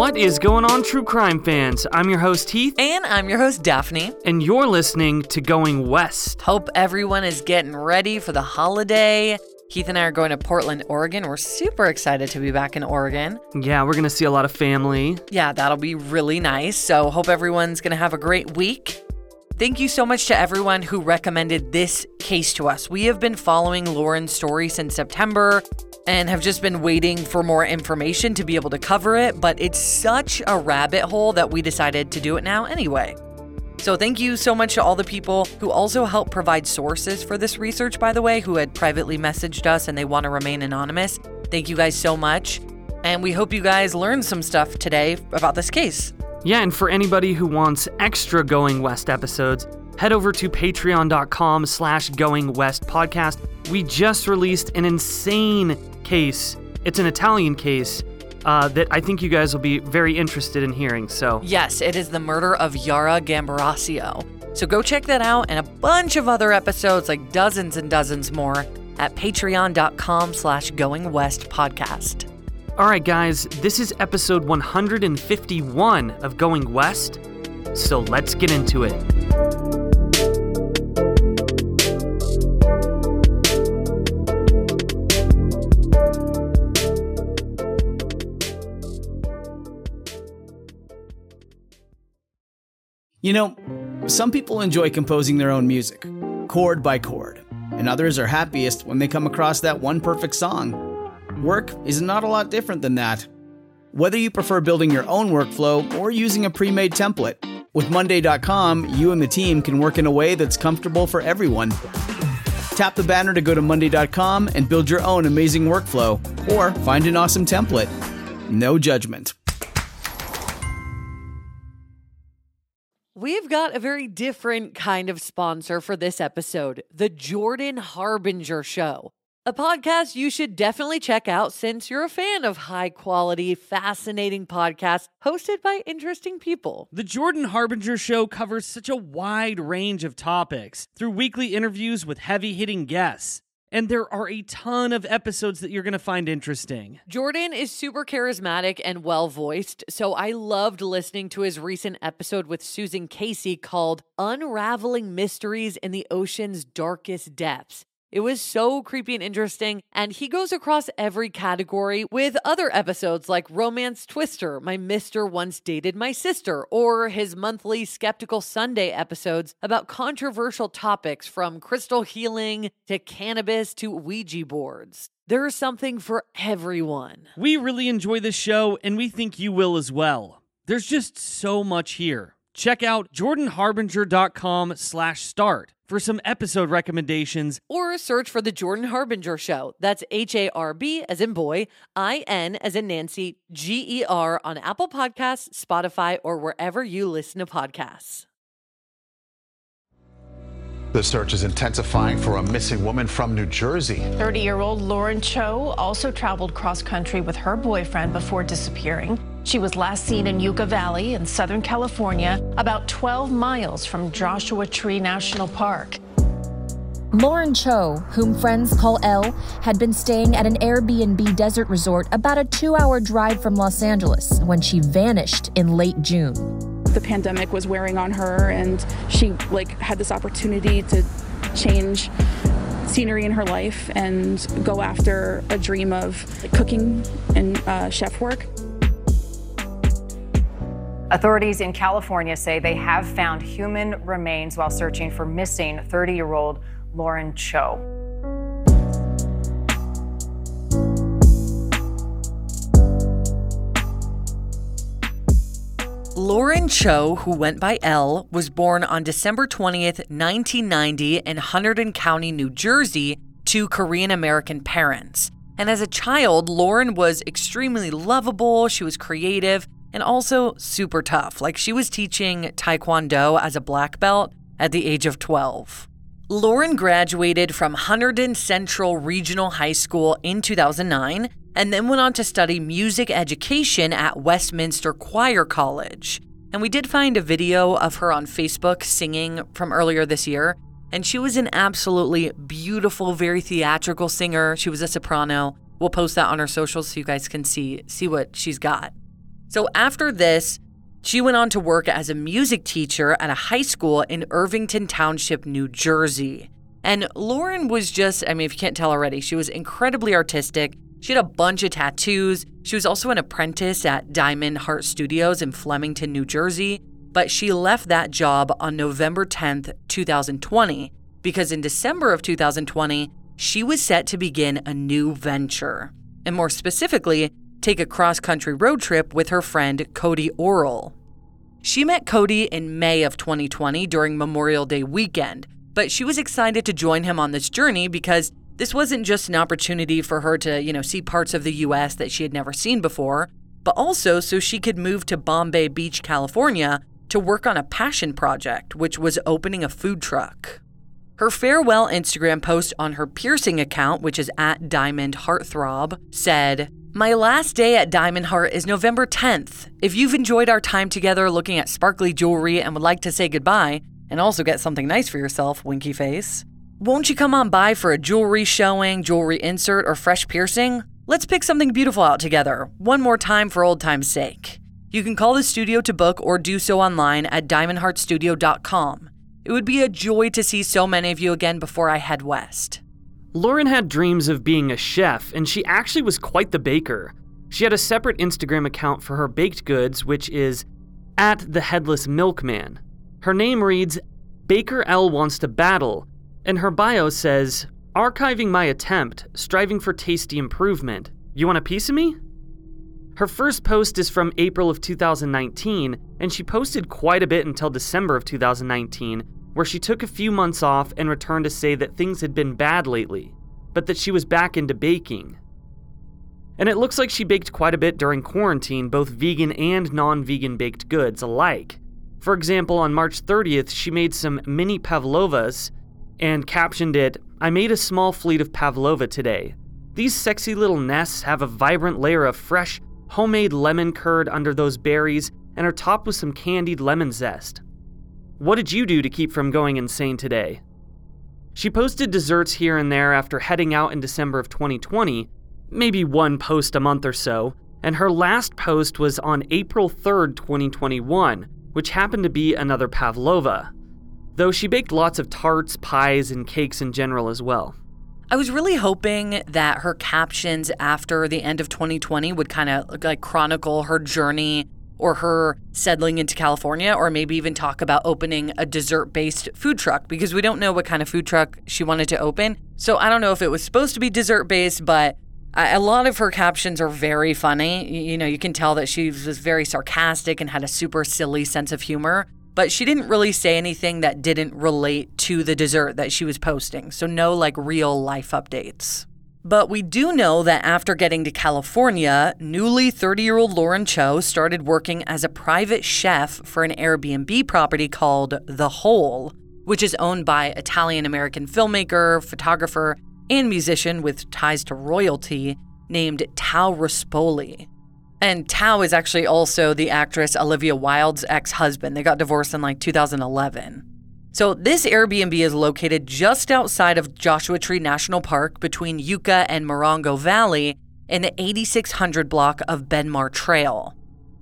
What is going on, true crime fans? I'm your host, Heath, And I'm your host, Daphne. and you're listening to Going West. Hope everyone is getting ready for the holiday. Heath and I are going to Portland, Oregon. We're super excited to be back in Oregon. Yeah, we're gonna see a lot of family. Yeah, that'll be really nice. So, hope everyone's going to have a great week. Thank you so much to everyone who recommended this case to us. We have been following Lauren's story since September and have just been waiting for more information to be able to cover it, but it's such a rabbit hole that we decided to do it now anyway. So, thank you so much to all the people who also helped provide sources for this research, by the way, who had privately messaged us and they want to remain anonymous. Thank you guys so much. And we hope you guys learned some stuff today about this case. Yeah, and for anybody who wants extra Going West episodes, head over to patreon.com slash going west podcast. We just released an insane case. It's an Italian case uh, that I think you guys will be very interested in hearing. So Yes, it is the murder of Yara Gambirasio. So go check that out and a bunch of other episodes, like dozens and dozens more, at patreon.com slash going west podcast. All right, guys, this is episode 151 of Going West, so let's get into it. You know, some people enjoy composing their own music, chord by chord, and others are happiest when they come across that one perfect song. Work is not a lot different than that. Whether you prefer building your own workflow or using a pre made template, with Monday.com, you and the team can work in a way that's comfortable for everyone. Tap the banner to go to Monday.com and build your own amazing workflow, or find an awesome template. No judgment. We've got a very different kind of sponsor for this episode The Jordan Harbinger Show, a podcast you should definitely check out since you're a fan of high quality, fascinating podcasts hosted by interesting people. The Jordan Harbinger Show covers such a wide range of topics through weekly interviews with heavy hitting guests. And there are a ton of episodes that you're going to find interesting. Jordan is super charismatic and well voiced, so I loved listening to his recent episode with Susan Casey called Unraveling Mysteries in the Ocean's Darkest Depths. It was so creepy and interesting, and he goes across every category with other episodes like Romance Twister, My Mister Once Dated My Sister, or his monthly Skeptical Sunday episodes about controversial topics from crystal healing to cannabis to Ouija boards. There's something for everyone. We really enjoy this show, and we think you will as well. There's just so much here. Check out jordanharbinger.com slash start for some episode recommendations Or search for The Jordan Harbinger Show. That's H A R B as in boy, I N as in Nancy, G E R on Apple Podcasts, Spotify, or wherever you listen to podcasts. The search is intensifying for a missing woman from New Jersey. 30 year old Lauren Cho also traveled cross country with her boyfriend before disappearing. She was last seen in Yucca Valley in Southern California, about 12 miles from Joshua Tree National Park. Lauren Cho, whom friends call Elle, had been staying at an Airbnb desert resort about a two hour drive from Los Angeles when she vanished in late June. the pandemic was wearing on her and she like had this opportunity to change scenery in her life and go after a dream of cooking and uh, chef work Authorities in California say they have found human remains while searching for missing 30 year old Lauren Cho. Lauren Cho, who went by Elle, was born on December 20th, 1990, in Hunterdon County, New Jersey, to Korean American parents. And as a child, Lauren was extremely lovable, she was creative, and also super tough. Like she was teaching Taekwondo as a black belt at the age of 12. Lauren graduated from Hunterdon Central Regional High School in 2009 and then went on to study music education at Westminster Choir College. And we did find a video of her on Facebook singing from earlier this year. And she was an absolutely beautiful, very theatrical singer. She was a soprano. We'll post that on our socials so you guys can see see what she's got. So after this, she went on to work as a music teacher at a high school in Irvington Township, New Jersey. And Lauren was just, I mean, if you can't tell already, she was incredibly artistic. She had a bunch of tattoos. She was also an apprentice at Diamond Heart Studios in Flemington, New Jersey. But she left that job on November 10th, 2020, because in December of 2020, she was set to begin a new venture. And more specifically, take a cross country road trip with her friend Cody Orrell. She met Cody in May of 2020 during Memorial Day weekend, but she was excited to join him on this journey because this wasn't just an opportunity for her to, you know, see parts of the US that she had never seen before, but also so she could move to Bombay Beach, California to work on a passion project, which was opening a food truck. Her farewell Instagram post on her piercing account, which is at Diamond Heartthrob, said, My last day at Diamond Heart is November 10th. If you've enjoyed our time together looking at sparkly jewelry and would like to say goodbye, and also get something nice for yourself, winky face, won't you come on by for a jewelry showing, jewelry insert, or fresh piercing? Let's pick something beautiful out together, one more time for old time's sake. You can call the studio to book or do so online at diamondheartstudio.com. It would be a joy to see so many of you again before I head west. Lauren had dreams of being a chef, and she actually was quite the baker. She had a separate Instagram account for her baked goods, which is at the Headless Milkman. Her name reads Baker L wants to battle, and her bio says archiving my attempt, striving for tasty improvement. You want a piece of me? Her first post is from April of 2019, and she posted quite a bit until December of 2019, where she took a few months off and returned to say that things had been bad lately, but that she was back into baking. And it looks like she baked quite a bit during quarantine, both vegan and non vegan baked goods alike. For example, on March 30th, she made some mini pavlovas and captioned it, I made a small fleet of pavlova today. These sexy little nests have a vibrant layer of fresh, homemade lemon curd under those berries, and are topped with some candied lemon zest. What did you do to keep from going insane today? She posted desserts here and there after heading out in December of 2020, maybe one post a month or so, and her last post was on April 3rd, 2021, which happened to be another pavlova. Though she baked lots of tarts, pies, and cakes in general as well. I was really hoping that her captions after the end of 2020 would kind of like chronicle her journey or her settling into California, or maybe even talk about opening a dessert based food truck because we don't know what kind of food truck she wanted to open. So I don't know if it was supposed to be dessert based, but a lot of her captions are very funny. You know, you can tell that she was very sarcastic and had a super silly sense of humor but she didn't really say anything that didn't relate to the dessert that she was posting. So, no like real life updates. But we do know that after getting to California, newly 30 year old Lauren Cho started working as a private chef for an Airbnb property called The Hole, which is owned by Italian American filmmaker, photographer, and musician with ties to royalty named Tao Ruspoli. And Tao is actually also the actress Olivia Wilde's ex husband. They got divorced in like 2011. So, this Airbnb is located just outside of Joshua Tree National Park between Yucca and Morongo Valley in the 8600 block of Benmar Trail.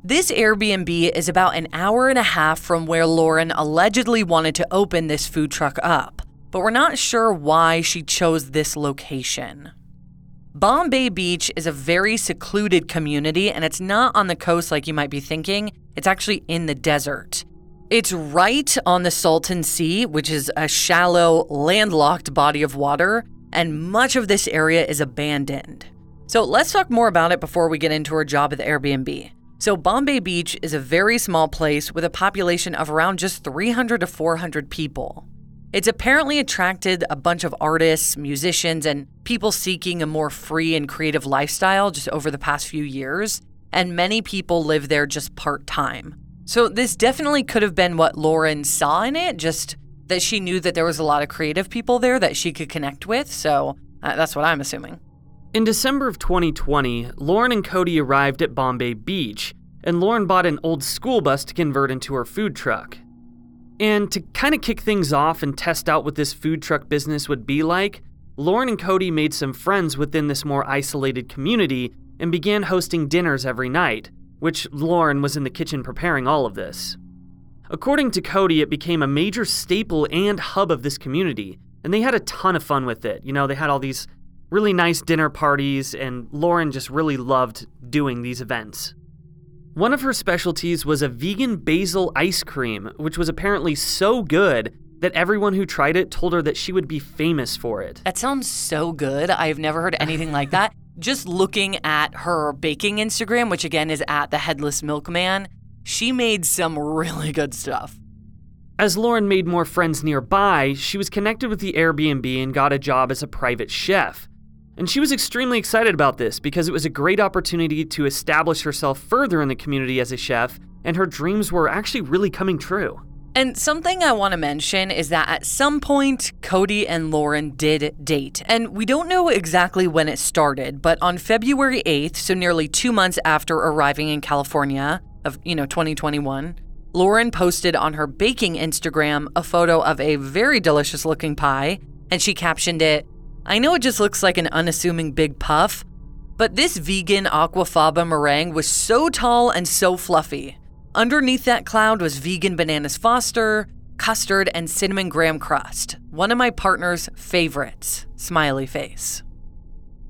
This Airbnb is about an hour and a half from where Lauren allegedly wanted to open this food truck up, but we're not sure why she chose this location. Bombay Beach is a very secluded community and it's not on the coast like you might be thinking. It's actually in the desert. It's right on the Salton Sea, which is a shallow, landlocked body of water, and much of this area is abandoned. So let's talk more about it before we get into our job at the Airbnb. So, Bombay Beach is a very small place with a population of around just 300 to 400 people. It's apparently attracted a bunch of artists, musicians, and people seeking a more free and creative lifestyle just over the past few years, and many people live there just part time. So, this definitely could have been what Lauren saw in it, just that she knew that there was a lot of creative people there that she could connect with. So, uh, that's what I'm assuming. In December of 2020, Lauren and Cody arrived at Bombay Beach, and Lauren bought an old school bus to convert into her food truck. And to kind of kick things off and test out what this food truck business would be like, Lauren and Cody made some friends within this more isolated community and began hosting dinners every night, which Lauren was in the kitchen preparing all of this. According to Cody, it became a major staple and hub of this community, and they had a ton of fun with it. You know, they had all these really nice dinner parties, and Lauren just really loved doing these events. One of her specialties was a vegan basil ice cream, which was apparently so good that everyone who tried it told her that she would be famous for it. That sounds so good. I've never heard anything like that. Just looking at her baking Instagram, which again is at the Headless Milkman, she made some really good stuff. As Lauren made more friends nearby, she was connected with the Airbnb and got a job as a private chef. And she was extremely excited about this because it was a great opportunity to establish herself further in the community as a chef, and her dreams were actually really coming true. And something I want to mention is that at some point, Cody and Lauren did date. And we don't know exactly when it started, but on February 8th, so nearly two months after arriving in California of, you know, 2021, Lauren posted on her baking Instagram a photo of a very delicious looking pie, and she captioned it, I know it just looks like an unassuming big puff, but this vegan aquafaba meringue was so tall and so fluffy. Underneath that cloud was vegan bananas foster, custard, and cinnamon graham crust. One of my partner's favorites. Smiley face.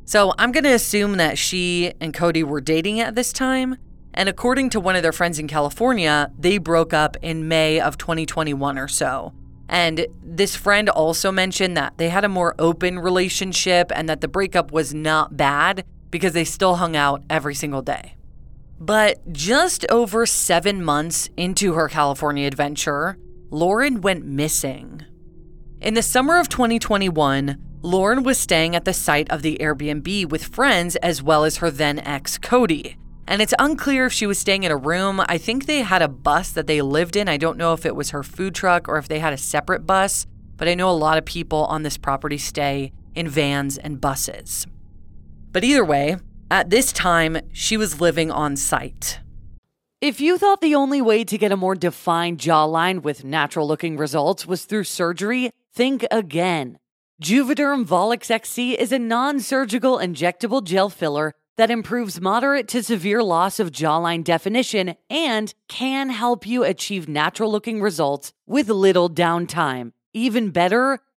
So I'm going to assume that she and Cody were dating at this time. And according to one of their friends in California, they broke up in May of 2021 or so. And this friend also mentioned that they had a more open relationship and that the breakup was not bad because they still hung out every single day. But just over seven months into her California adventure, Lauren went missing. In the summer of 2021, Lauren was staying at the site of the Airbnb with friends as well as her then ex, Cody. And it's unclear if she was staying in a room. I think they had a bus that they lived in. I don't know if it was her food truck or if they had a separate bus, but I know a lot of people on this property stay in vans and buses. But either way, at this time, she was living on site. If you thought the only way to get a more defined jawline with natural looking results was through surgery, think again. Juvederm Volux XC is a non surgical injectable gel filler that improves moderate to severe loss of jawline definition and can help you achieve natural looking results with little downtime. Even better,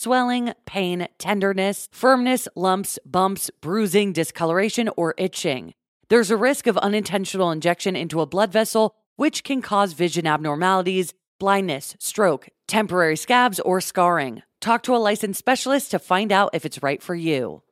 swelling, pain, tenderness, firmness, lumps, bumps, bruising, discoloration, or itching. There's a risk of unintentional injection into a blood vessel, which can cause vision abnormalities, blindness, stroke, temporary scabs, or scarring. Talk to a licensed specialist to find out if it's right for you.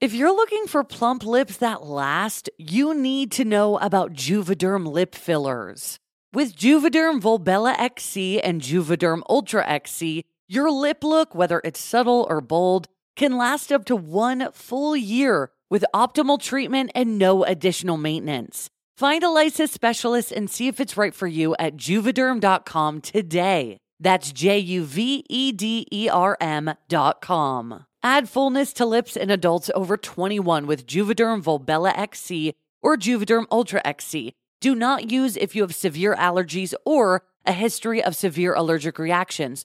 If you're looking for plump lips that last, you need to know about Juvederm lip fillers. With Juvederm Volbella XC and Juvederm Ultra XC, your lip look, whether it's subtle or bold, can last up to one full year with optimal treatment and no additional maintenance. Find a licensed specialist and see if it's right for you at juvederm.com today. That's J U V E D E R M dot com. Add fullness to lips in adults over 21 with Juvederm Volbella XC or Juvederm Ultra XC. Do not use if you have severe allergies or a history of severe allergic reactions,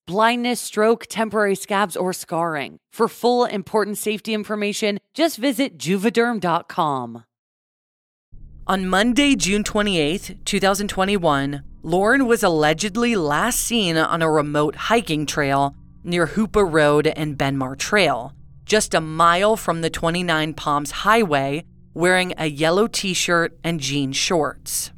blindness, stroke, temporary scabs, or scarring. For full important safety information, just visit juvederm.com. On Monday, June 28, 2021, Lauren was allegedly last seen on a remote hiking trail near Hoopa Road and Benmar Trail, just a mile from the 29 Palms Highway, wearing a yellow t shirt and jean shorts.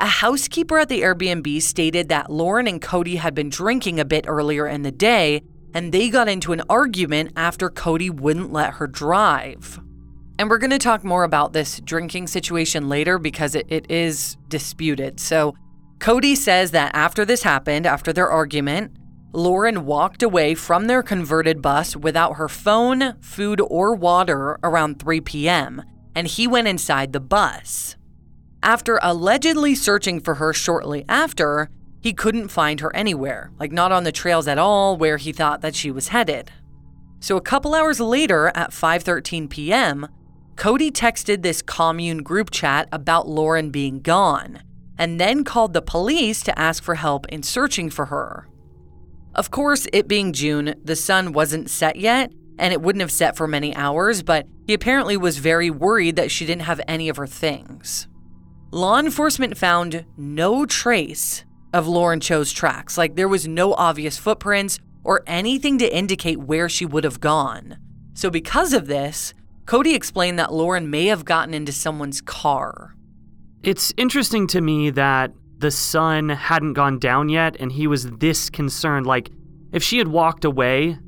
A housekeeper at the Airbnb stated that Lauren and Cody had been drinking a bit earlier in the day and they got into an argument after Cody wouldn't let her drive. And we're going to talk more about this drinking situation later because it, it is disputed. So, Cody says that after this happened, after their argument, Lauren walked away from their converted bus without her phone, food, or water around 3 p.m., and he went inside the bus. After allegedly searching for her shortly after, he couldn't find her anywhere, like not on the trails at all where he thought that she was headed. So a couple hours later at 5:13 p.m., Cody texted this commune group chat about Lauren being gone and then called the police to ask for help in searching for her. Of course, it being June, the sun wasn't set yet, and it wouldn't have set for many hours, but he apparently was very worried that she didn't have any of her things. Law enforcement found no trace of Lauren Cho's tracks, like there was no obvious footprints or anything to indicate where she would have gone. So, because of this, Cody explained that Lauren may have gotten into someone's car. It's interesting to me that the sun hadn't gone down yet and he was this concerned. Like, if she had walked away,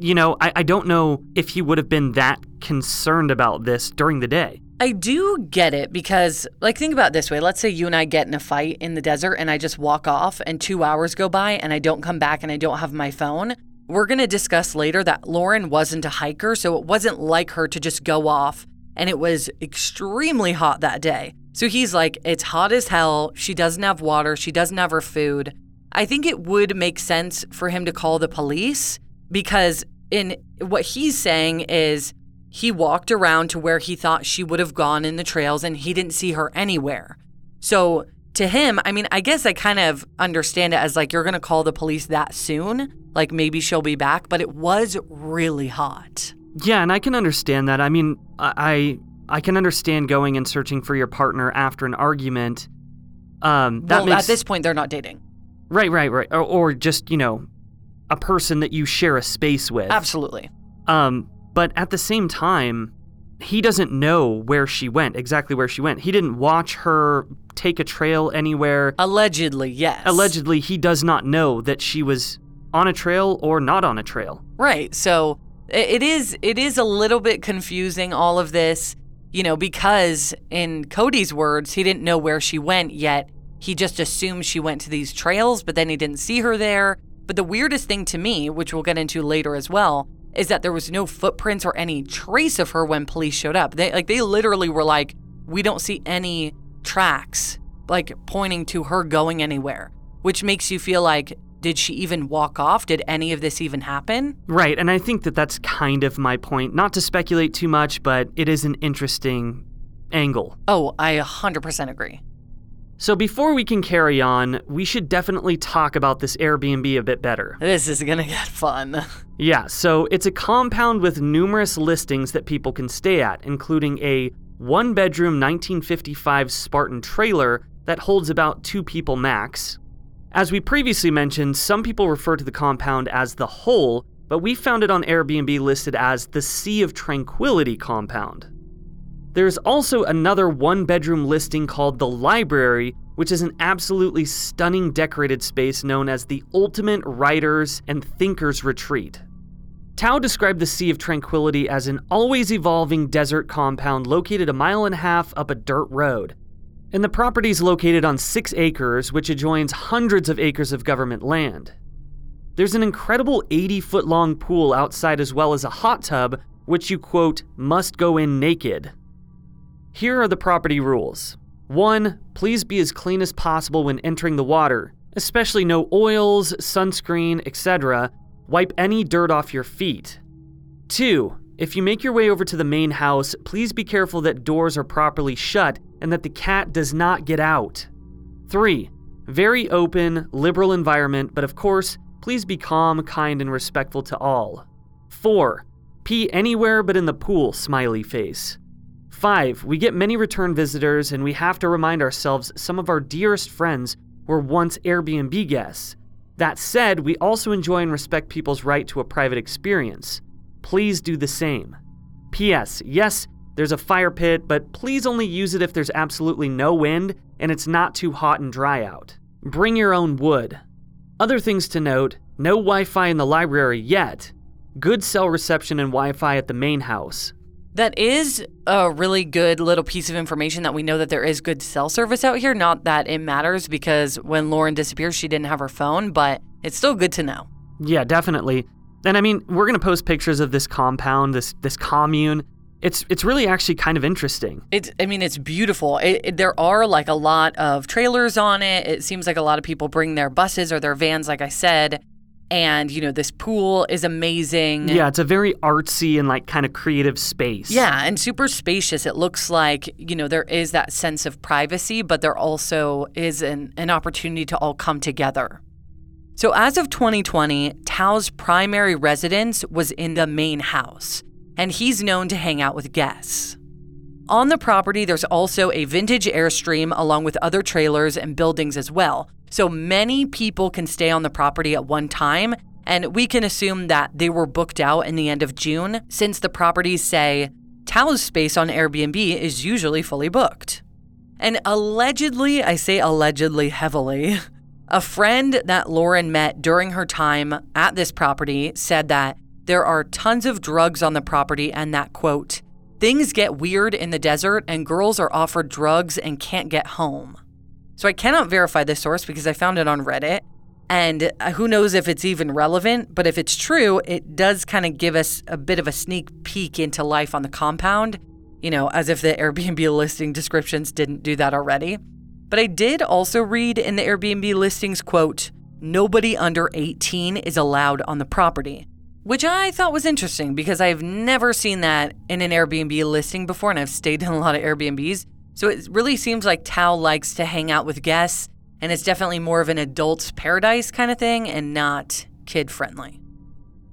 you know, I, I don't know if he would have been that concerned about this during the day. I do get it because, like, think about this way. Let's say you and I get in a fight in the desert and I just walk off and two hours go by and I don't come back and I don't have my phone. We're going to discuss later that Lauren wasn't a hiker, so it wasn't like her to just go off. And it was extremely hot that day. So he's like, it's hot as hell. She doesn't have water. She doesn't have her food. I think it would make sense for him to call the police because, in what he's saying, is he walked around to where he thought she would have gone in the trails and he didn't see her anywhere. So to him, I mean, I guess I kind of understand it as like you're going to call the police that soon. Like maybe she'll be back, but it was really hot. Yeah, and I can understand that. I mean, I I can understand going and searching for your partner after an argument. Um, that well, makes, at this point, they're not dating. Right, right, right. Or, or just you know, a person that you share a space with. Absolutely. Um, but at the same time, he doesn't know where she went, exactly where she went. He didn't watch her take a trail anywhere. Allegedly, yes. Allegedly, he does not know that she was on a trail or not on a trail. Right. So it is it is a little bit confusing all of this, you know, because in Cody's words, he didn't know where she went yet. He just assumed she went to these trails, but then he didn't see her there. But the weirdest thing to me, which we'll get into later as well, is that there was no footprints or any trace of her when police showed up. They like they literally were like, "We don't see any tracks like pointing to her going anywhere." Which makes you feel like did she even walk off? Did any of this even happen? Right, and I think that that's kind of my point. Not to speculate too much, but it is an interesting angle. Oh, I 100% agree. So before we can carry on, we should definitely talk about this Airbnb a bit better. This is gonna get fun. Yeah, so it's a compound with numerous listings that people can stay at, including a one bedroom 1955 Spartan trailer that holds about two people max. As we previously mentioned, some people refer to the compound as the Hole, but we found it on Airbnb listed as the Sea of Tranquility compound. There's also another one bedroom listing called The Library, which is an absolutely stunning decorated space known as the ultimate writer's and thinker's retreat. Tao described the Sea of Tranquility as an always evolving desert compound located a mile and a half up a dirt road. And the property is located on six acres, which adjoins hundreds of acres of government land. There's an incredible 80 foot long pool outside, as well as a hot tub, which you quote, must go in naked. Here are the property rules 1. Please be as clean as possible when entering the water, especially no oils, sunscreen, etc. Wipe any dirt off your feet. 2. If you make your way over to the main house, please be careful that doors are properly shut and that the cat does not get out. 3. Very open, liberal environment, but of course, please be calm, kind, and respectful to all. 4. Pee anywhere but in the pool, smiley face. 5. We get many return visitors, and we have to remind ourselves some of our dearest friends were once Airbnb guests. That said, we also enjoy and respect people's right to a private experience. Please do the same. P.S. Yes, There's a fire pit, but please only use it if there's absolutely no wind and it's not too hot and dry out. Bring your own wood. Other things to note no Wi Fi in the library yet. Good cell reception and Wi Fi at the main house. That is a really good little piece of information that we know that there is good cell service out here. Not that it matters because when Lauren disappeared, she didn't have her phone, but it's still good to know. Yeah, definitely. And I mean, we're gonna post pictures of this compound, this this commune. It's it's really actually kind of interesting. It's I mean it's beautiful. It, it, there are like a lot of trailers on it. It seems like a lot of people bring their buses or their vans, like I said. And you know this pool is amazing. Yeah, it's a very artsy and like kind of creative space. Yeah, and super spacious. It looks like you know there is that sense of privacy, but there also is an an opportunity to all come together. So as of 2020, Tao's primary residence was in the main house and he's known to hang out with guests. On the property, there's also a vintage Airstream along with other trailers and buildings as well. So many people can stay on the property at one time, and we can assume that they were booked out in the end of June since the properties say Tao's space on Airbnb is usually fully booked. And allegedly, I say allegedly heavily, a friend that Lauren met during her time at this property said that there are tons of drugs on the property, and that quote, things get weird in the desert and girls are offered drugs and can't get home. So I cannot verify this source because I found it on Reddit. And uh, who knows if it's even relevant, but if it's true, it does kind of give us a bit of a sneak peek into life on the compound, you know, as if the Airbnb listing descriptions didn't do that already. But I did also read in the Airbnb listings quote, nobody under 18 is allowed on the property which I thought was interesting because I've never seen that in an Airbnb listing before, and I've stayed in a lot of Airbnbs. So it really seems like Tao likes to hang out with guests, and it's definitely more of an adult's paradise kind of thing and not kid friendly.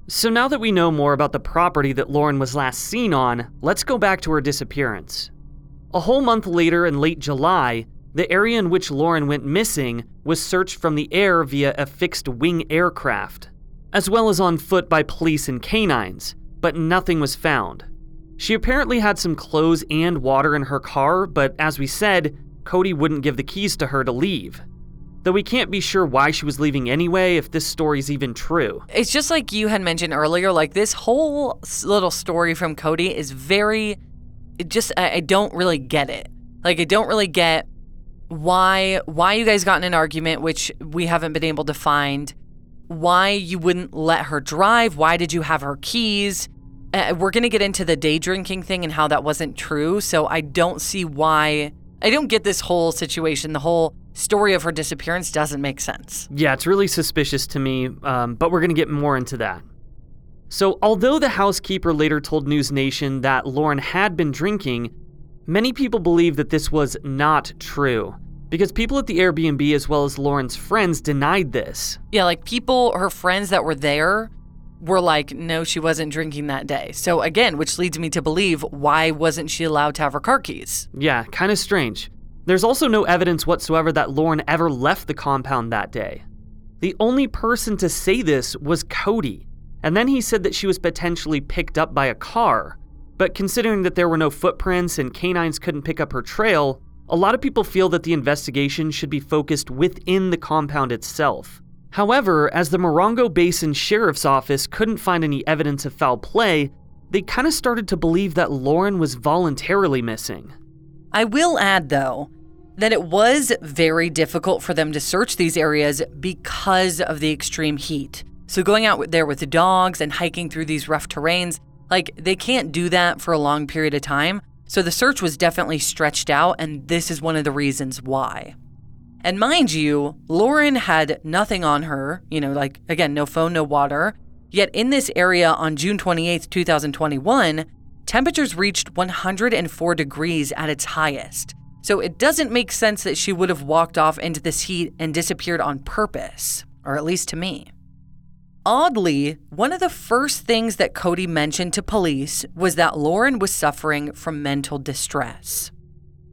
So now that we know more about the property that Lauren was last seen on, let's go back to her disappearance. A whole month later, in late July, the area in which Lauren went missing was searched from the air via a fixed wing aircraft as well as on foot by police and canines, but nothing was found. She apparently had some clothes and water in her car, but as we said, Cody wouldn't give the keys to her to leave. Though we can't be sure why she was leaving anyway, if this story's even true. It's just like you had mentioned earlier, like this whole little story from Cody is very, it just, I don't really get it. Like, I don't really get why why you guys got in an argument which we haven't been able to find why you wouldn't let her drive. Why did you have her keys? Uh, we're going to get into the day drinking thing and how that wasn't true. So I don't see why. I don't get this whole situation. The whole story of her disappearance doesn't make sense. Yeah, it's really suspicious to me, um, but we're going to get more into that. So, although the housekeeper later told News Nation that Lauren had been drinking, many people believe that this was not true because people at the Airbnb as well as Lauren's friends denied this. Yeah, like people, her friends that were there were like, no, she wasn't drinking that day. So again, which leads me to believe why wasn't she allowed to have her car keys? Yeah, kind of strange. There's also no evidence whatsoever that Lauren ever left the compound that day. The only person to say this was Cody, and then he said that she was potentially picked up by a car. But considering that there were no footprints and canines couldn't pick up her trail, a lot of people feel that the investigation should be focused within the compound itself. However, as the Morongo Basin Sheriff's Office couldn't find any evidence of foul play, they kind of started to believe that Lauren was voluntarily missing. I will add, though, that it was very difficult for them to search these areas because of the extreme heat. So, going out there with the dogs and hiking through these rough terrains, like they can't do that for a long period of time. So the search was definitely stretched out, and this is one of the reasons why. And mind you, Lauren had nothing on her, you know, like again, no phone, no water. Yet in this area on June 28, 2021, temperatures reached 104 degrees at its highest. So it doesn't make sense that she would have walked off into this heat and disappeared on purpose, or at least to me. Oddly, one of the first things that Cody mentioned to police was that Lauren was suffering from mental distress.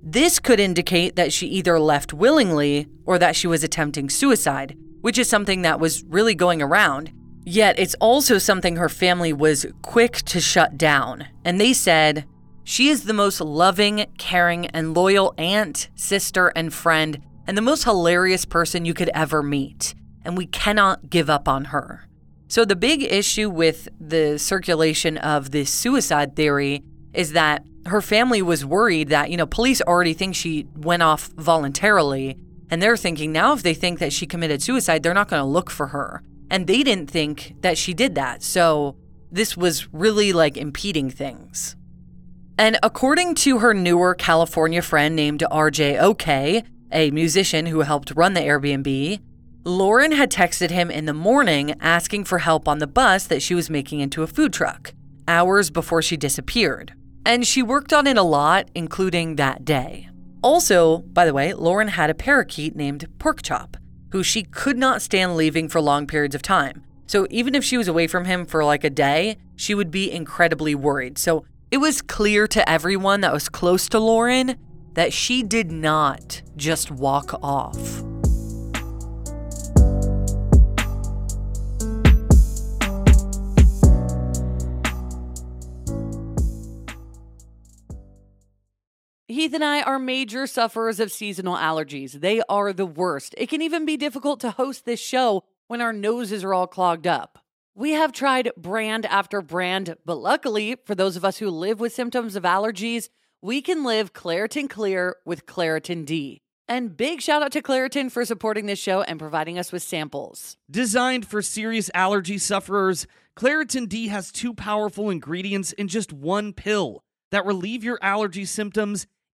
This could indicate that she either left willingly or that she was attempting suicide, which is something that was really going around. Yet it's also something her family was quick to shut down. And they said, She is the most loving, caring, and loyal aunt, sister, and friend, and the most hilarious person you could ever meet. And we cannot give up on her. So, the big issue with the circulation of this suicide theory is that her family was worried that, you know, police already think she went off voluntarily. And they're thinking now, if they think that she committed suicide, they're not going to look for her. And they didn't think that she did that. So, this was really like impeding things. And according to her newer California friend named RJ OK, a musician who helped run the Airbnb, Lauren had texted him in the morning asking for help on the bus that she was making into a food truck, hours before she disappeared. And she worked on it a lot, including that day. Also, by the way, Lauren had a parakeet named Porkchop, who she could not stand leaving for long periods of time. So even if she was away from him for like a day, she would be incredibly worried. So it was clear to everyone that was close to Lauren that she did not just walk off. Heath and I are major sufferers of seasonal allergies. They are the worst. It can even be difficult to host this show when our noses are all clogged up. We have tried brand after brand, but luckily, for those of us who live with symptoms of allergies, we can live Claritin Clear with Claritin D. And big shout out to Claritin for supporting this show and providing us with samples. Designed for serious allergy sufferers, Claritin D has two powerful ingredients in just one pill that relieve your allergy symptoms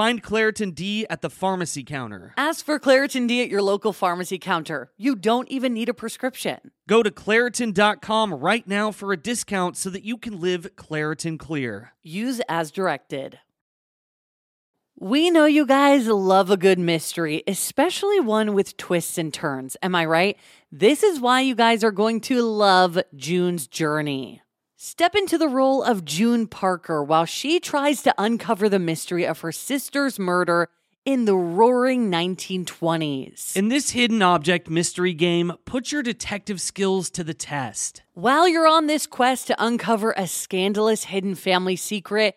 Find Claritin D at the pharmacy counter. Ask for Claritin D at your local pharmacy counter. You don't even need a prescription. Go to Claritin.com right now for a discount so that you can live Claritin Clear. Use as directed. We know you guys love a good mystery, especially one with twists and turns. Am I right? This is why you guys are going to love June's Journey. Step into the role of June Parker while she tries to uncover the mystery of her sister's murder in the roaring 1920s. In this hidden object mystery game, put your detective skills to the test. While you're on this quest to uncover a scandalous hidden family secret,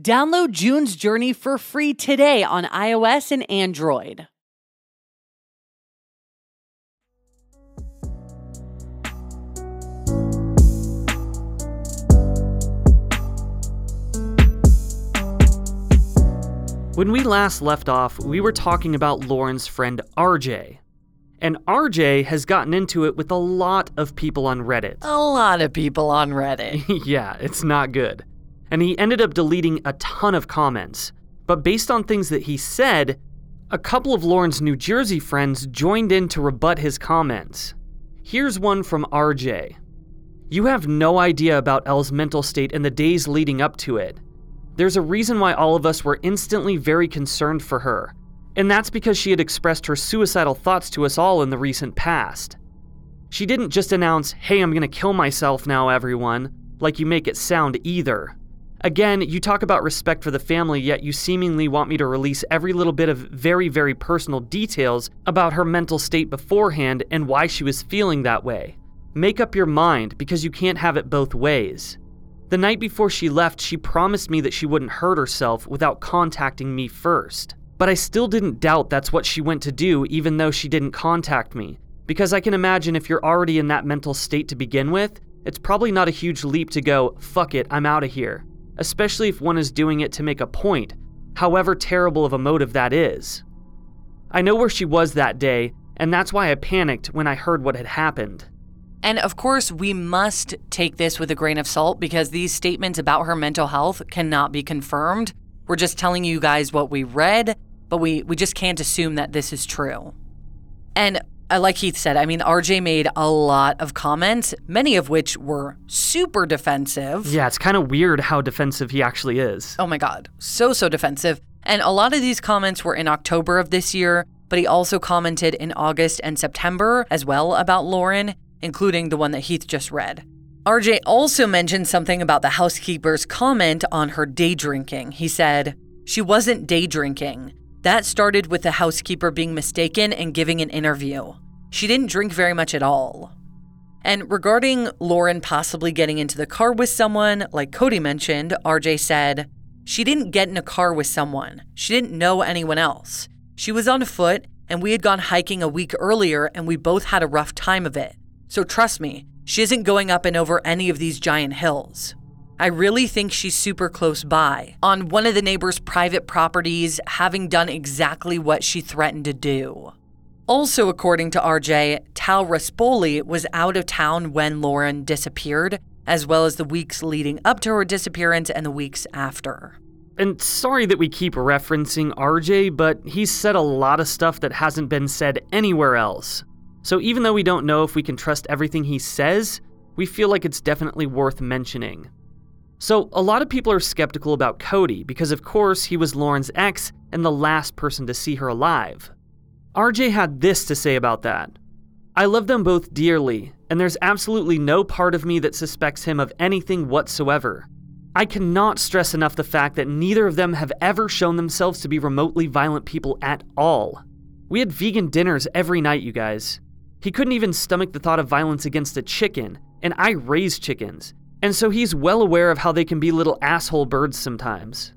Download June's Journey for free today on iOS and Android. When we last left off, we were talking about Lauren's friend RJ. And RJ has gotten into it with a lot of people on Reddit. A lot of people on Reddit. yeah, it's not good and he ended up deleting a ton of comments. But based on things that he said, a couple of Lauren's New Jersey friends joined in to rebut his comments. Here's one from RJ. You have no idea about Elle's mental state in the days leading up to it. There's a reason why all of us were instantly very concerned for her, and that's because she had expressed her suicidal thoughts to us all in the recent past. She didn't just announce, hey, I'm gonna kill myself now, everyone, like you make it sound either. Again, you talk about respect for the family, yet you seemingly want me to release every little bit of very, very personal details about her mental state beforehand and why she was feeling that way. Make up your mind because you can't have it both ways. The night before she left, she promised me that she wouldn't hurt herself without contacting me first. But I still didn't doubt that's what she went to do, even though she didn't contact me. Because I can imagine if you're already in that mental state to begin with, it's probably not a huge leap to go, fuck it, I'm out of here especially if one is doing it to make a point, however terrible of a motive that is. I know where she was that day, and that's why I panicked when I heard what had happened. And of course, we must take this with a grain of salt because these statements about her mental health cannot be confirmed. We're just telling you guys what we read, but we, we just can't assume that this is true. And Uh, like Heath said, I mean, RJ made a lot of comments, many of which were super defensive. Yeah, it's kind of weird how defensive he actually is. Oh my God, so, so defensive. And a lot of these comments were in October of this year, but he also commented in August and September as well about Lauren, including the one that Heath just read. RJ also mentioned something about the housekeeper's comment on her day drinking. He said, She wasn't day drinking. That started with the housekeeper being mistaken and giving an interview. She didn't drink very much at all. And regarding Lauren possibly getting into the car with someone, like Cody mentioned, RJ said, She didn't get in a car with someone. She didn't know anyone else. She was on foot, and we had gone hiking a week earlier, and we both had a rough time of it. So trust me, she isn't going up and over any of these giant hills. I really think she's super close by, on one of the neighbor's private properties, having done exactly what she threatened to do. Also, according to RJ, Tal Raspoli was out of town when Lauren disappeared, as well as the weeks leading up to her disappearance and the weeks after. And sorry that we keep referencing RJ, but he's said a lot of stuff that hasn't been said anywhere else. So even though we don't know if we can trust everything he says, we feel like it's definitely worth mentioning. So, a lot of people are skeptical about Cody because, of course, he was Lauren's ex and the last person to see her alive. RJ had this to say about that I love them both dearly, and there's absolutely no part of me that suspects him of anything whatsoever. I cannot stress enough the fact that neither of them have ever shown themselves to be remotely violent people at all. We had vegan dinners every night, you guys. He couldn't even stomach the thought of violence against a chicken, and I raise chickens, and so he's well aware of how they can be little asshole birds sometimes.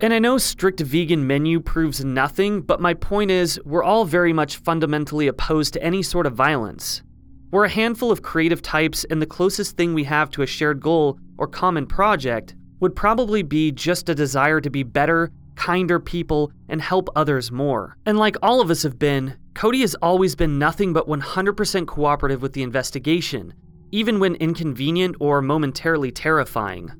And I know strict vegan menu proves nothing, but my point is, we're all very much fundamentally opposed to any sort of violence. We're a handful of creative types, and the closest thing we have to a shared goal or common project would probably be just a desire to be better, kinder people and help others more. And like all of us have been, Cody has always been nothing but 100% cooperative with the investigation, even when inconvenient or momentarily terrifying.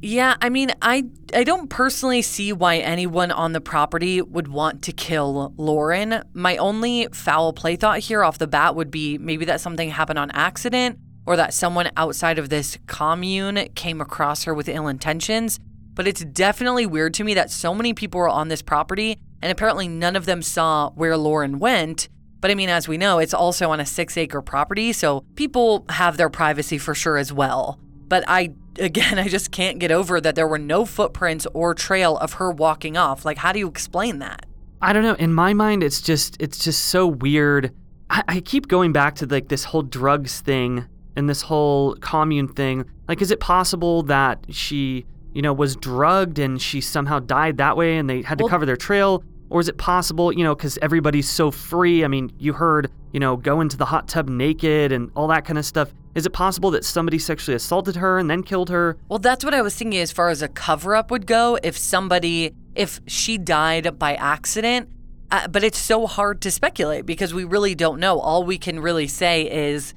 Yeah, I mean, I I don't personally see why anyone on the property would want to kill Lauren. My only foul play thought here off the bat would be maybe that something happened on accident or that someone outside of this commune came across her with ill intentions. But it's definitely weird to me that so many people were on this property and apparently none of them saw where Lauren went. But I mean, as we know, it's also on a six acre property, so people have their privacy for sure as well. But I, again, I just can't get over that there were no footprints or trail of her walking off. Like, how do you explain that? I don't know. In my mind, it's just, it's just so weird. I, I keep going back to like this whole drugs thing and this whole commune thing. Like, is it possible that she, you know, was drugged and she somehow died that way and they had to well, cover their trail? Or is it possible, you know, because everybody's so free? I mean, you heard, you know, go into the hot tub naked and all that kind of stuff. Is it possible that somebody sexually assaulted her and then killed her? Well, that's what I was thinking as far as a cover up would go. If somebody, if she died by accident, uh, but it's so hard to speculate because we really don't know. All we can really say is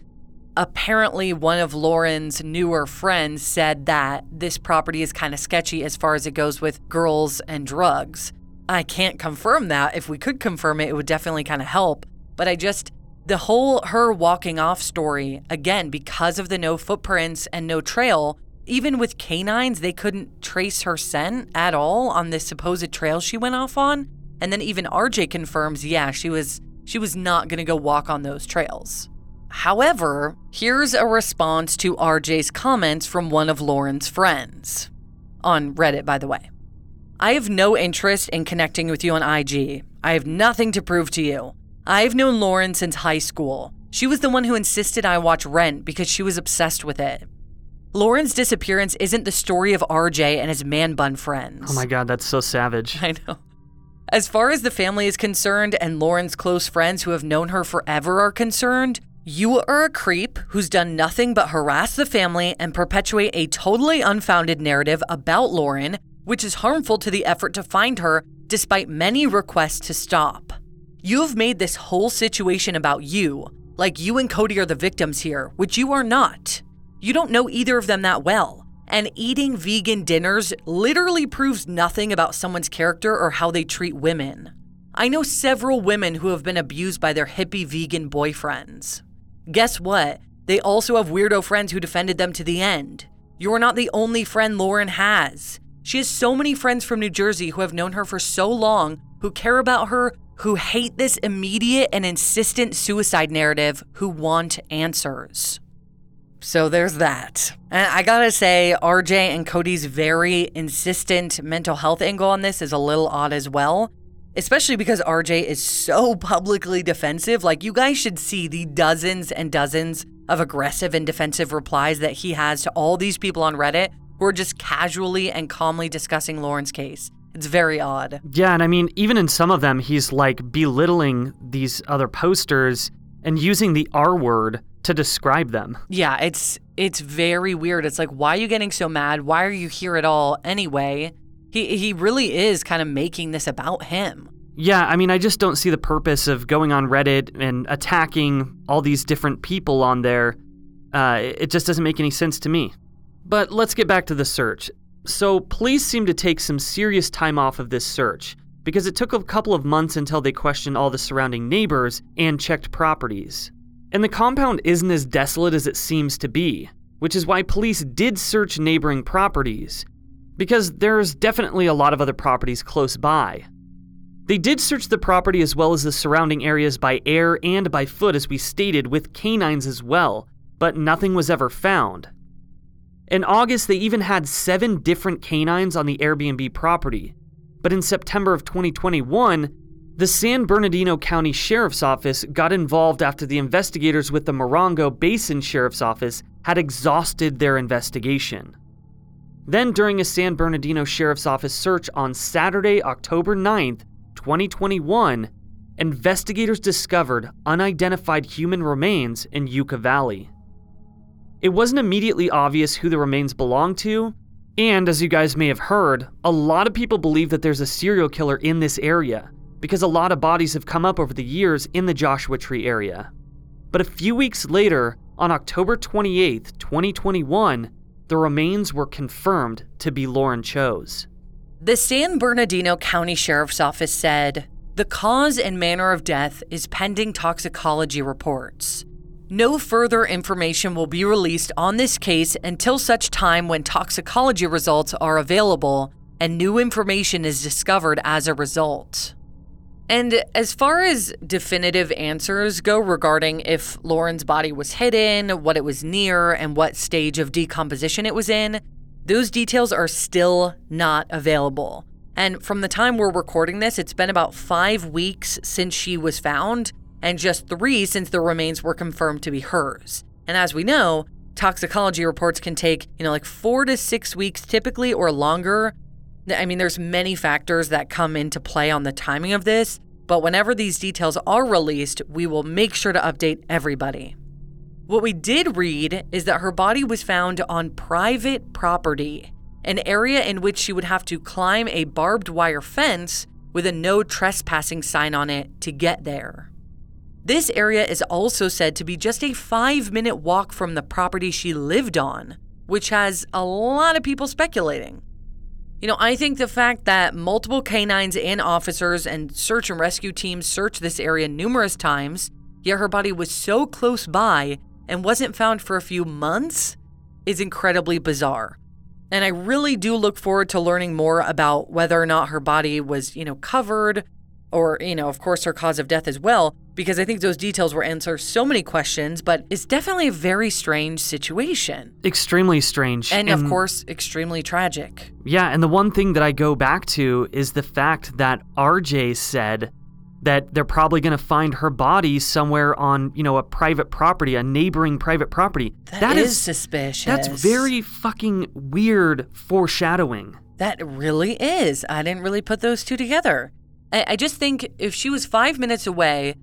apparently one of Lauren's newer friends said that this property is kind of sketchy as far as it goes with girls and drugs. I can't confirm that. If we could confirm it, it would definitely kind of help. But I just, the whole her walking off story, again, because of the no footprints and no trail, even with canines, they couldn't trace her scent at all on this supposed trail she went off on. And then even RJ confirms, yeah, she was she was not going to go walk on those trails. However, here's a response to RJ's comments from one of Lauren's friends on Reddit, by the way. I have no interest in connecting with you on IG. I have nothing to prove to you. I've known Lauren since high school. She was the one who insisted I watch Rent because she was obsessed with it. Lauren's disappearance isn't the story of RJ and his man bun friends. Oh my god, that's so savage. I know. As far as the family is concerned and Lauren's close friends who have known her forever are concerned, you are a creep who's done nothing but harass the family and perpetuate a totally unfounded narrative about Lauren which is harmful to the effort to find her despite many requests to stop. You have made this whole situation about you, Like you and Cody are the victims here, which you are not. You don't know either of them that well. And eating vegan dinners literally proves nothing about someone's character or how they treat women. I know several women who have been abused by their hippie vegan boyfriends. Guess what? They also have weirdo friends who defended them to the end. You are not the only friend Lauren has. She has so many friends from New Jersey who have known her for so long, who care about her, who hate this immediate and insistent suicide narrative, who want answers. So there's that. And I gotta say, RJ and Cody's very insistent mental health angle on this is a little odd as well, especially because RJ is so publicly defensive. Like, you guys should see the dozens and dozens of aggressive and defensive replies that he has to all these people on Reddit who are just casually and calmly discussing Lauren's case. It's very odd. Yeah, and I mean, even in some of them, he's like belittling these other posters and using the R word to describe them. Yeah, it's it's very weird. It's like, why are you getting so mad? Why are you here at all anyway? He he really is kind of making this about him. Yeah, I mean, I just don't see the purpose of going on Reddit and attacking all these different people on there. Uh, it just doesn't make any sense to me. But let's get back to the search. So, police seem to take some serious time off of this search because it took a couple of months until they questioned all the surrounding neighbors and checked properties. And the compound isn't as desolate as it seems to be, which is why police did search neighboring properties, because there's definitely a lot of other properties close by. They did search the property as well as the surrounding areas by air and by foot, as we stated, with canines as well, but nothing was ever found. In August, they even had seven different canines on the Airbnb property, but in September of 2021, the San Bernardino County Sheriff's Office got involved after the investigators with the Morongo Basin Sheriff's Office had exhausted their investigation. Then, during a San Bernardino Sheriff's Office search on Saturday, October 9th, 2021, investigators discovered unidentified human remains in Yucca Valley. It wasn't immediately obvious who the remains belonged to, and as you guys may have heard, a lot of people believe that there's a serial killer in this area because a lot of bodies have come up over the years in the Joshua Tree area. But a few weeks later, on October 28, 2021, the remains were confirmed to be Lauren Cho's. The San Bernardino County Sheriff's Office said the cause and manner of death is pending toxicology reports. No further information will be released on this case until such time when toxicology results are available and new information is discovered as a result. And as far as definitive answers go regarding if Lauren's body was hidden, what it was near, and what stage of decomposition it was in, those details are still not available. And from the time we're recording this, it's been about five weeks since she was found, and just three since the remains were confirmed to be hers. And as we know, toxicology reports can take, you know, like four to six weeks typically or longer I mean, there's many factors that come into play on the timing of this, but whenever these details are released, we will make sure to update everybody. What we did read is that her body was found on private property, an area in which she would have to climb a barbed wire fence with a no trespassing sign on it to get there. This area is also said to be just a five minute walk from the property she lived on, which has a lot of people speculating. You know, I think the fact that multiple canines and officers and search and rescue teams searched this area numerous times, yet her body was so close by and wasn't found for a few months, is incredibly bizarre. And I really do look forward to learning more about whether or not her body was, you know, covered or, you know, of course, her cause of death as well, because I think those details will answer so many questions, but it's definitely a very strange situation. Extremely strange. And, and, of course, extremely tragic. Yeah, and the one thing that I go back to is the fact that RJ said that they're probably going to find her body somewhere on, you know, a private property, a neighboring private property. that, that is, is suspicious. That's very fucking weird foreshadowing. That really is. I didn't really put those two together. I, I just think if she was five minutes away,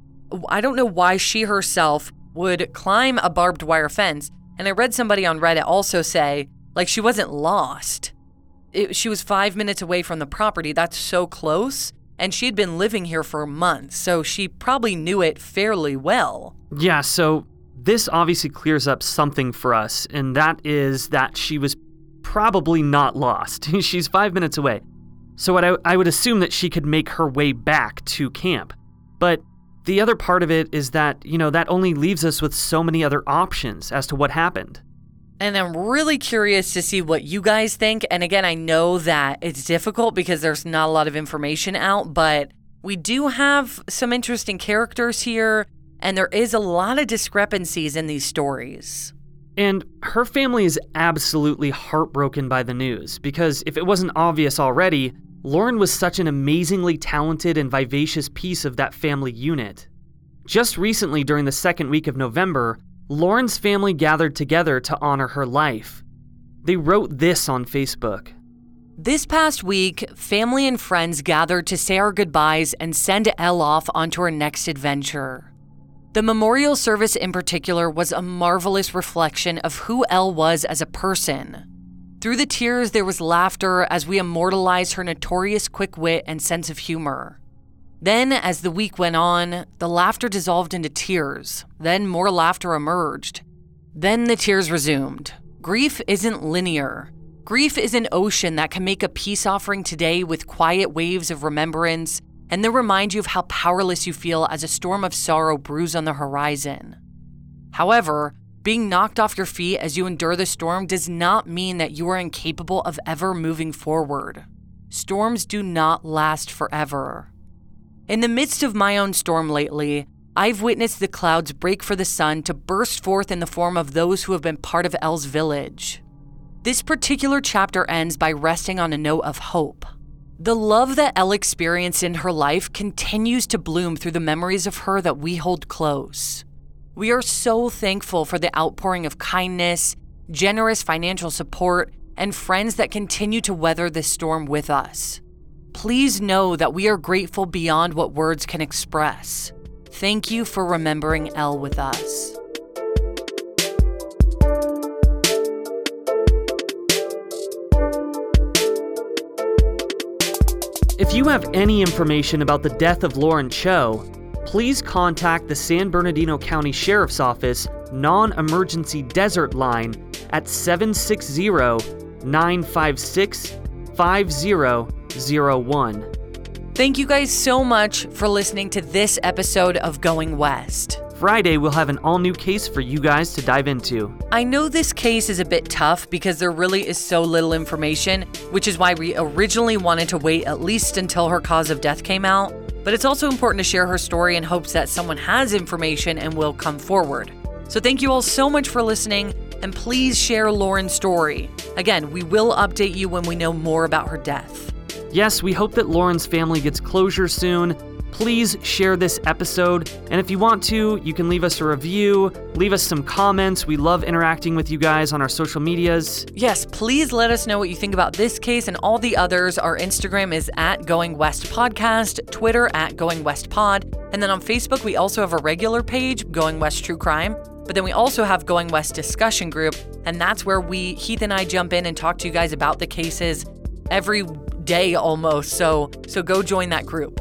I don't know why she herself would climb a barbed wire fence. And I read somebody on Reddit also say, like, she wasn't lost. It, she was five minutes away from the property. That's so close. and she'd been living here for months, so she probably knew it fairly well. Yeah, so this obviously clears up something for us, and that is that she was probably not lost. She's five minutes away. So I, I would assume that she could make her way back to camp. But the other part of it is that, you know, that only leaves us with so many other options as to what happened. And I'm really curious to see what you guys think. And again, I know that it's difficult because there's not a lot of information out, but we do have some interesting characters here, and there is a lot of discrepancies in these stories. And her family is absolutely heartbroken by the news because if it wasn't obvious already, Lauren was such an amazingly talented and vivacious piece of that family unit. Just recently, during the second week of November, Lauren's family gathered together to honor her life. They wrote this on Facebook. This past week, family and friends gathered to say our goodbyes and send Elle off onto her next adventure. The memorial service in particular was a marvelous reflection of who Elle was as a person. Through the tears, there was laughter as we immortalized her notorious quick wit and sense of humor. Then, as the week went on, the laughter dissolved into tears. Then more laughter emerged. Then the tears resumed. Grief isn't linear. Grief is an ocean that can make a peace offering today with quiet waves of remembrance and then remind you of how powerless you feel as a storm of sorrow brews on the horizon. However, being knocked off your feet as you endure the storm does not mean that you are incapable of ever moving forward. Storms do not last forever. In the midst of my own storm lately, I've witnessed the clouds break for the sun to burst forth in the form of those who have been part of Elle's village. This particular chapter ends by resting on a note of hope. The love that Elle experienced in her life continues to bloom through the memories of her that we hold close. We are so thankful for the outpouring of kindness, generous financial support, and friends that continue to weather this storm with us. Please know that we are grateful beyond what words can express. Thank you for remembering Elle with us. If you have any information about the death of Lauren Cho, please contact the San Bernardino County Sheriff's Office non emergency desert line at 760 956 5001. Thank you guys so much for listening to this episode of Going West. Friday, we'll have an all new case for you guys to dive into. I know this case is a bit tough because there really is so little information, which is why we originally wanted to wait at least until her cause of death came out. But it's also important to share her story in hopes that someone has information and will come forward. So thank you all so much for listening, and please share Lauren's story. Again, we will update you when we know more about her death. Yes, we hope that Lauren's family gets closure soon. Please share this episode, and if you want to, you can leave us a review, leave us some comments. We love interacting with you guys on our social medias. Yes, please let us know what you think about this case and all the others. Our Instagram is at Going West Podcast, Twitter at Going West Pod, and then on Facebook, we also have a regular page, Going West True Crime. But then we also have Going West Discussion Group, and that's where we, Heath and I, jump in and talk to you guys about the cases every day almost. So, so go join that group.